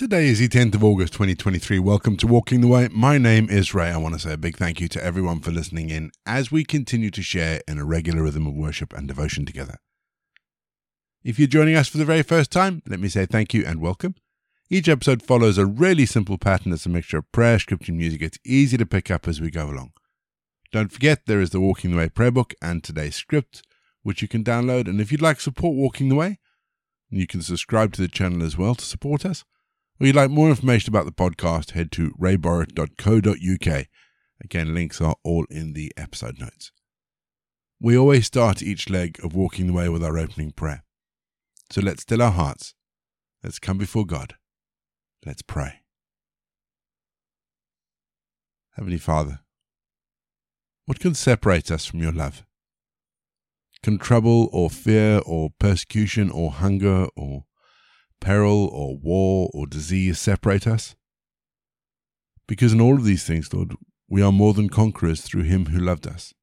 Today is the 10th of August 2023. Welcome to Walking the Way. My name is Ray. I want to say a big thank you to everyone for listening in as we continue to share in a regular rhythm of worship and devotion together. If you're joining us for the very first time, let me say thank you and welcome. Each episode follows a really simple pattern that's a mixture of prayer, scripture, and music. It's easy to pick up as we go along. Don't forget, there is the Walking the Way prayer book and today's script, which you can download. And if you'd like support Walking the Way, you can subscribe to the channel as well to support us. Or you'd like more information about the podcast, head to rayborrett.co.uk. Again, links are all in the episode notes. We always start each leg of walking the way with our opening prayer. So let's still our hearts. Let's come before God. Let's pray. Heavenly Father, what can separate us from your love? Can trouble or fear or persecution or hunger or peril or war or disease separate us? Because in all of these things, Lord, we are more than conquerors through him who loved us.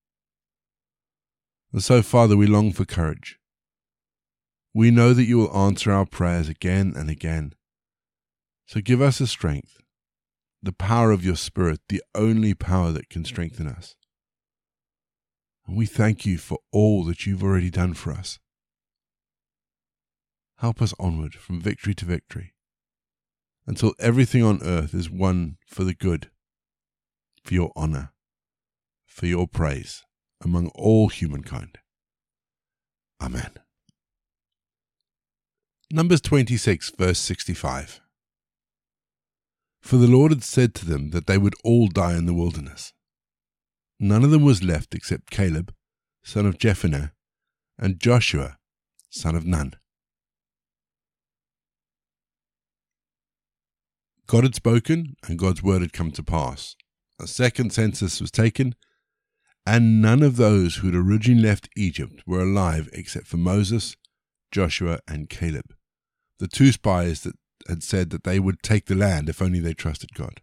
And so, Father, we long for courage. We know that you will answer our prayers again and again. So give us the strength, the power of your Spirit, the only power that can strengthen us. And we thank you for all that you've already done for us. Help us onward from victory to victory until everything on earth is won for the good, for your honor, for your praise among all humankind. Amen. Numbers 26, verse 65. For the Lord had said to them that they would all die in the wilderness. None of them was left except Caleb, son of Jephunneh, and Joshua, son of Nun. God had spoken, and God's word had come to pass. A second census was taken, and none of those who had originally left Egypt were alive except for Moses, Joshua, and Caleb, the two spies that had said that they would take the land if only they trusted God.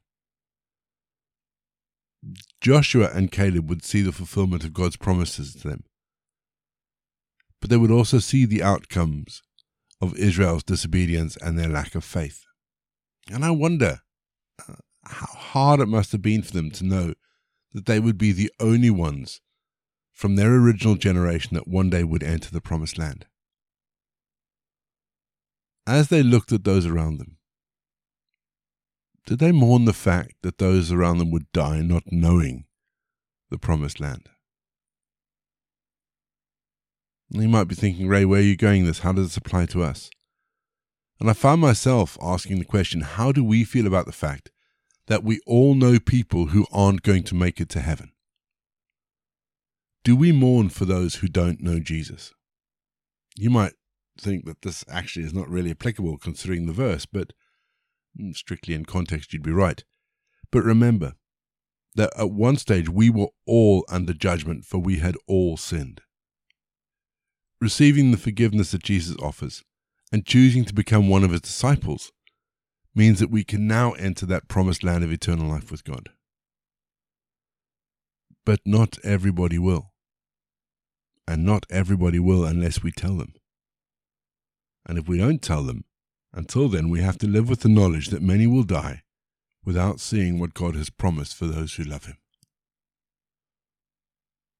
Joshua and Caleb would see the fulfillment of God's promises to them, but they would also see the outcomes of Israel's disobedience and their lack of faith. And I wonder uh, how hard it must have been for them to know that they would be the only ones from their original generation that one day would enter the promised land. As they looked at those around them, did they mourn the fact that those around them would die not knowing the promised land? You might be thinking, Ray, where are you going this? How does this apply to us? And I found myself asking the question how do we feel about the fact that we all know people who aren't going to make it to heaven? Do we mourn for those who don't know Jesus? You might think that this actually is not really applicable considering the verse, but mm, strictly in context, you'd be right. But remember that at one stage we were all under judgment, for we had all sinned. Receiving the forgiveness that Jesus offers and choosing to become one of his disciples means that we can now enter that promised land of eternal life with God. But not everybody will. And not everybody will unless we tell them. And if we don't tell them, until then we have to live with the knowledge that many will die without seeing what God has promised for those who love Him.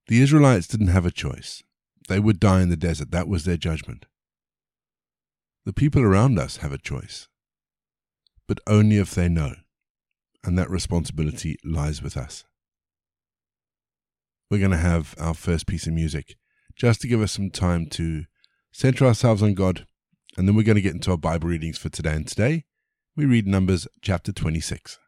The Israelites didn't have a choice. They would die in the desert. That was their judgment. The people around us have a choice, but only if they know, and that responsibility lies with us. We're going to have our first piece of music just to give us some time to center ourselves on God, and then we're going to get into our Bible readings for today. And today, we read Numbers chapter 26.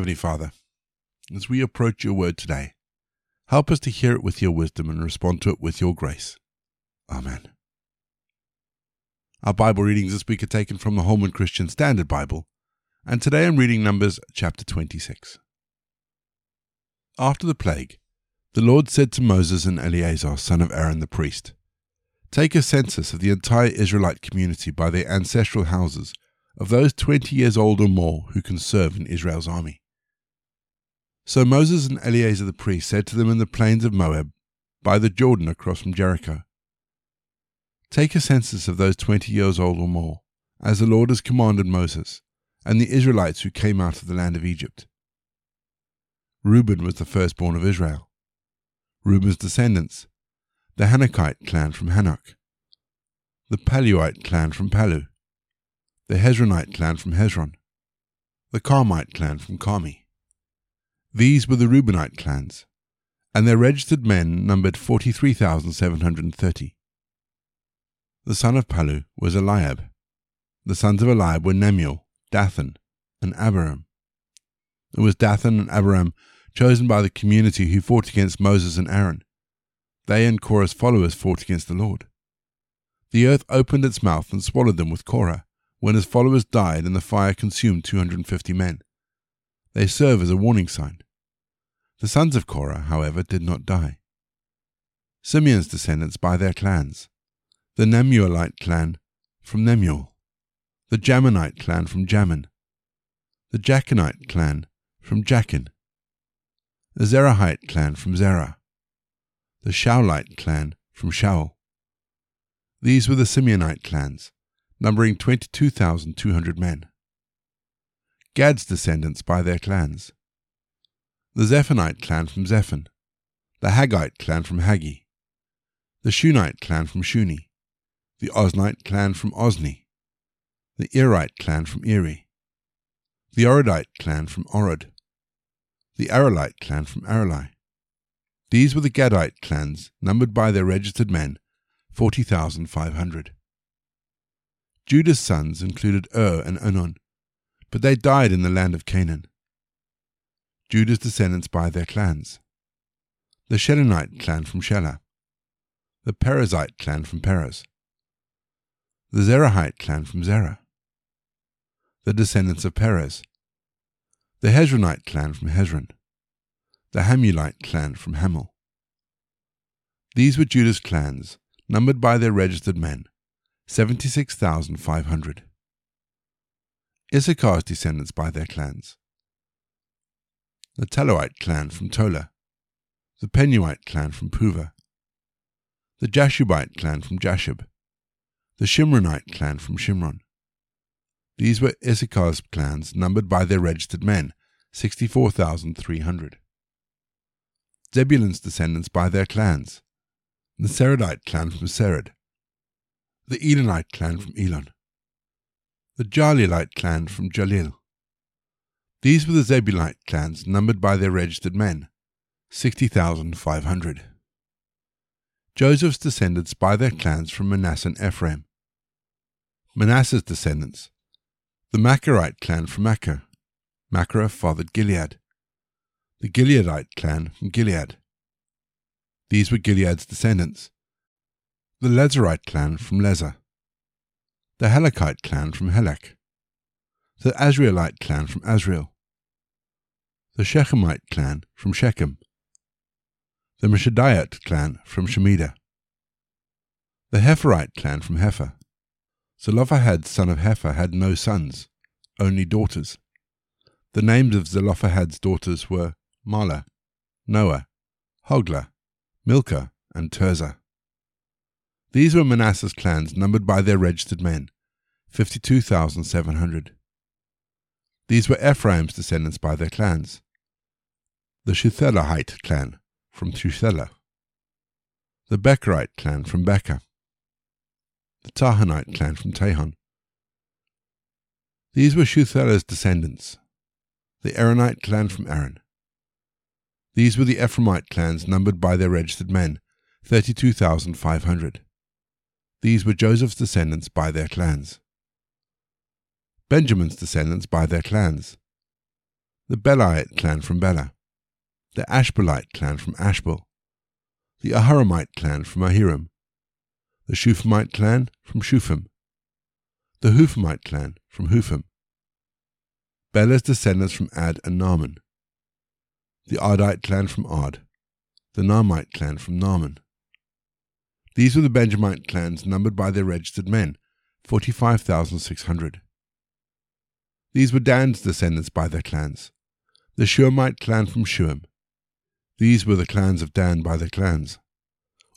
Heavenly Father, as we approach your word today, help us to hear it with your wisdom and respond to it with your grace. Amen. Our Bible readings this week are taken from the Holman Christian Standard Bible, and today I'm reading Numbers chapter 26. After the plague, the Lord said to Moses and Eleazar, son of Aaron the priest, Take a census of the entire Israelite community by their ancestral houses of those 20 years old or more who can serve in Israel's army. So Moses and Eleazar the priest said to them in the plains of Moab, by the Jordan across from Jericho, Take a census of those 20 years old or more, as the Lord has commanded Moses, and the Israelites who came out of the land of Egypt. Reuben was the firstborn of Israel. Reuben's descendants, the Hanochite clan from Hanoch, the Palluite clan from Pallu, the Hezronite clan from Hezron, the Carmite clan from Carmi. These were the Reubenite clans, and their registered men numbered 43,730. The son of Pallu was Eliab. The sons of Eliab were Nemuel, Dathan, and Abiram. It was Dathan and Abiram chosen by the community who fought against Moses and Aaron. They and Korah's followers fought against the Lord. The earth opened its mouth and swallowed them with Korah, when his followers died and the fire consumed 250 men. They serve as a warning sign. The sons of Korah, however, did not die. Simeon's descendants by their clans the Nemuelite clan from Nemuel, the Jaminite clan from Jamin, the Jachinite clan from Jachin, the Zerahite clan from Zerah, the Shaulite clan from Shaul. These were the Simeonite clans, numbering 22,200 men. Gad's descendants by their clans. The Zephonite clan from Zephon, the Haggite clan from Haggi, the Shunite clan from Shuni, the Oznite clan from Ozni, the Erite clan from Eri, the Orodite clan from Orod, the Arelite clan from Areli. These were the Gadite clans, numbered by their registered men, 40,500. Judah's sons included Ur and Onan, but they died in the land of Canaan. Judah's descendants by their clans. The Shelanite clan from Shelah, the Perezite clan from Perez, the Zerahite clan from Zerah, the descendants of Perez, the Hezronite clan from Hezron, the Hamulite clan from Hamul. These were Judah's clans, numbered by their registered men, 76,500. Issachar's descendants by their clans. The Tolaite clan from Tola, the Punite clan from Puva, the Jashubite clan from Jashub, the Shimronite clan from Shimron, these were Issachar's clans, numbered by their registered men, 64,300. Zebulun's descendants by their clans, the Seredite clan from Sered, the Elonite clan from Elon, the Jahleelite clan from Jahleel. These were the Zebulite clans, numbered by their registered men, 60,500. Joseph's descendants by their clans from Manasseh and Ephraim. Manasseh's descendants, the Machirite clan from Machir. Machir fathered Gilead. The Gileadite clan from Gilead. These were Gilead's descendants. The Lezerite clan from Lezer. The Helekite clan from Helek, The Asrielite clan from Asriel. The Shechemite clan from Shechem. The Shemidaite clan from Shemida. The Hepherite clan from Hepher. Zelophehad son of Hepher had no sons, only daughters. The names of Zelophehad's daughters were Mahlah, Noah, Hoglah, Milcah, and Tirzah. These were Manasseh's clans numbered by their registered men, 52,700. These were Ephraim's descendants by their clans. The Shuthelahite clan from Shuthelah, the Becherite clan from Becher, the Tahanite clan from Tahan. These were Shuthelah's descendants, the Aaronite clan from Aaron. These were the Ephraimite clans numbered by their registered men, 32,500. These were Joseph's descendants by their clans. Benjamin's descendants by their clans. the Belite clan from Bela, the Ashbelite clan from Ashbel, the Ahiramite clan from Ahiram, the Shuphamite clan from Shupham, the Huphamite clan from Hupham, Bela's descendants from Ard and Naaman, the Ardite clan from Ard, the Naamite clan from Naaman. These were the Benjamite clans numbered by their registered men, 45,600. These were Dan's descendants by their clans, the Shuhamite clan from Shuham. These were the clans of Dan by their clans.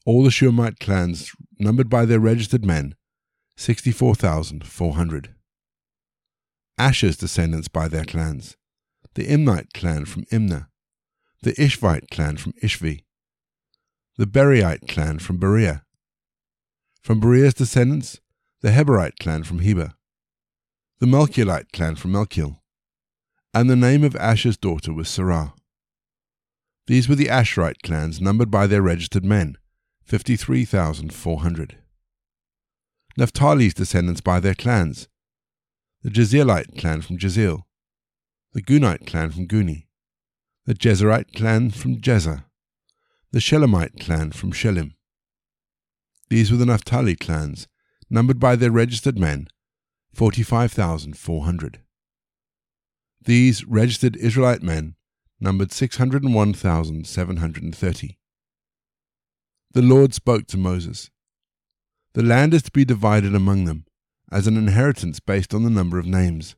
All the Shuhamite clans numbered by their registered men, 64,400. Asher's descendants by their clans, the Imnite clan from Imnah, the Ishvite clan from Ishvi, the Beriite clan from Beriah. From Beriah's descendants, the Heberite clan from Heber, the Malchielite clan from Malchiel, and the name of Asher's daughter was Sarah. These were the Asherite clans numbered by their registered men, 53,400. Naphtali's descendants by their clans, the Jezielite clan from Jeziel, the Gunite clan from Guni, the Jezerite clan from Jezer, the Shillemite clan from Shillem. These were the Naphtali clans, numbered by their registered men, 45,400. These registered Israelite men numbered 601,730. The Lord spoke to Moses. The land is to be divided among them as an inheritance based on the number of names.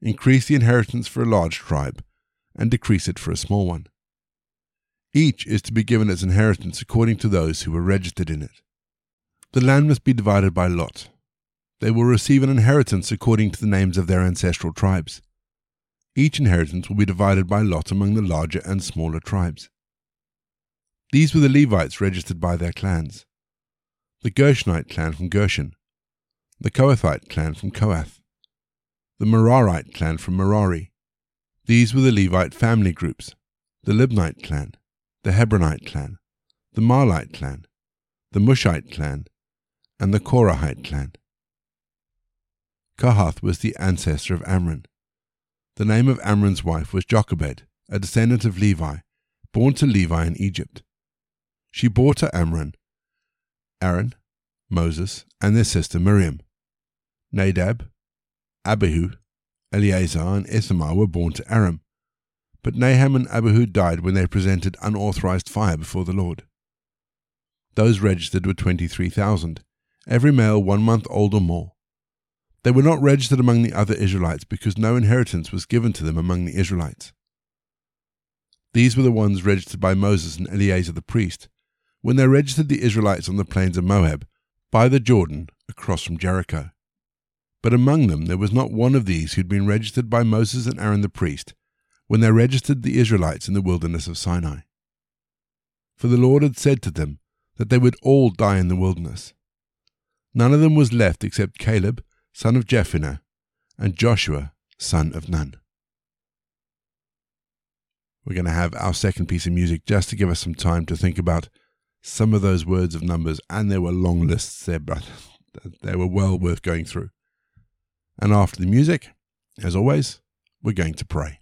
Increase the inheritance for a large tribe and decrease it for a small one. Each is to be given its inheritance according to those who were registered in it. The land must be divided by lot. They will receive an inheritance according to the names of their ancestral tribes. Each inheritance will be divided by lot among the larger and smaller tribes. These were the Levites registered by their clans. The Gershonite clan from Gershon, the Kohathite clan from Kohath, the Merarite clan from Merari. These were the Levite family groups, the Libnite clan, the Hebronite clan, the Mahlite clan, the Mushite clan, and the Korahite clan. Kohath was the ancestor of Amram. The name of Amram's wife was Jochebed, a descendant of Levi, born to Levi in Egypt. She bore to Amram Aaron, Moses, and their sister Miriam. Nadab, Abihu, Eleazar, and Ithamar were born to Aaron. But Nadab and Abihu died when they presented unauthorized fire before the Lord. Those registered were 23,000, every male one month old or more. They were not registered among the other Israelites because no inheritance was given to them among the Israelites. These were the ones registered by Moses and Eleazar the priest when they registered the Israelites on the plains of Moab by the Jordan across from Jericho. But among them there was not one of these who had been registered by Moses and Aaron the priest when they registered the Israelites in the wilderness of Sinai. For the Lord had said to them that they would all die in the wilderness. None of them was left except Caleb, son of Jephunneh, and Joshua, son of Nun. We're going to have our second piece of music just to give us some time to think about some of those words of numbers, and there were long lists there, but they were well worth going through. And after the music, as always, we're going to pray.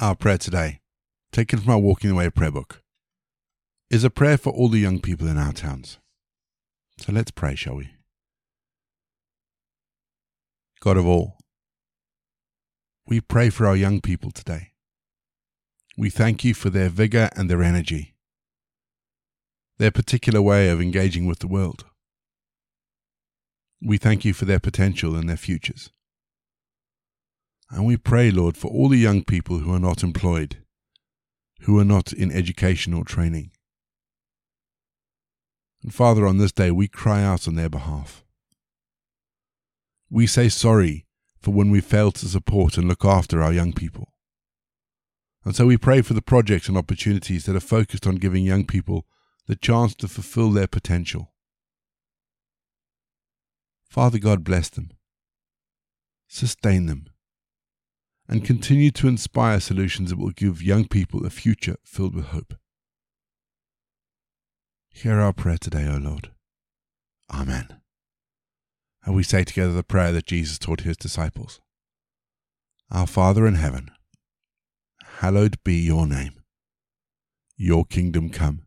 Our prayer today, taken from our Walking the Way prayer book, is a prayer for all the young people in our towns. So let's pray, shall we? God of all, we pray for our young people today. We thank you for their vigor and their energy, their particular way of engaging with the world. We thank you for their potential and their futures. And we pray, Lord, for all the young people who are not employed, who are not in education or training. And Father, on this day, we cry out on their behalf. We say sorry for when we fail to support and look after our young people. And so we pray for the projects and opportunities that are focused on giving young people the chance to fulfill their potential. Father God, bless them, sustain them, and continue to inspire solutions that will give young people a future filled with hope. Hear our prayer today, O Lord. Amen. And we say together the prayer that Jesus taught his disciples Our Father in heaven, hallowed be your name. Your kingdom come,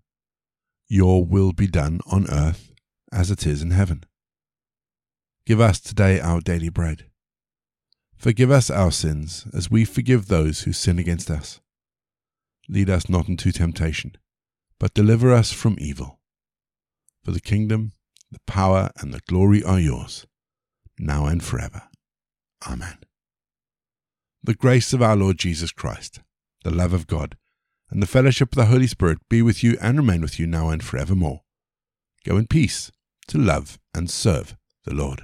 your will be done on earth as it is in heaven. Give us today our daily bread Forgive us our sins, as we forgive those who sin against us. Lead us not into temptation, but deliver us from evil. For the kingdom, the power, and the glory are yours, now and forever. Amen. The grace of our Lord Jesus Christ, the love of God, and the fellowship of the Holy Spirit be with you and remain with you now and forevermore. Go in peace to love and serve the Lord.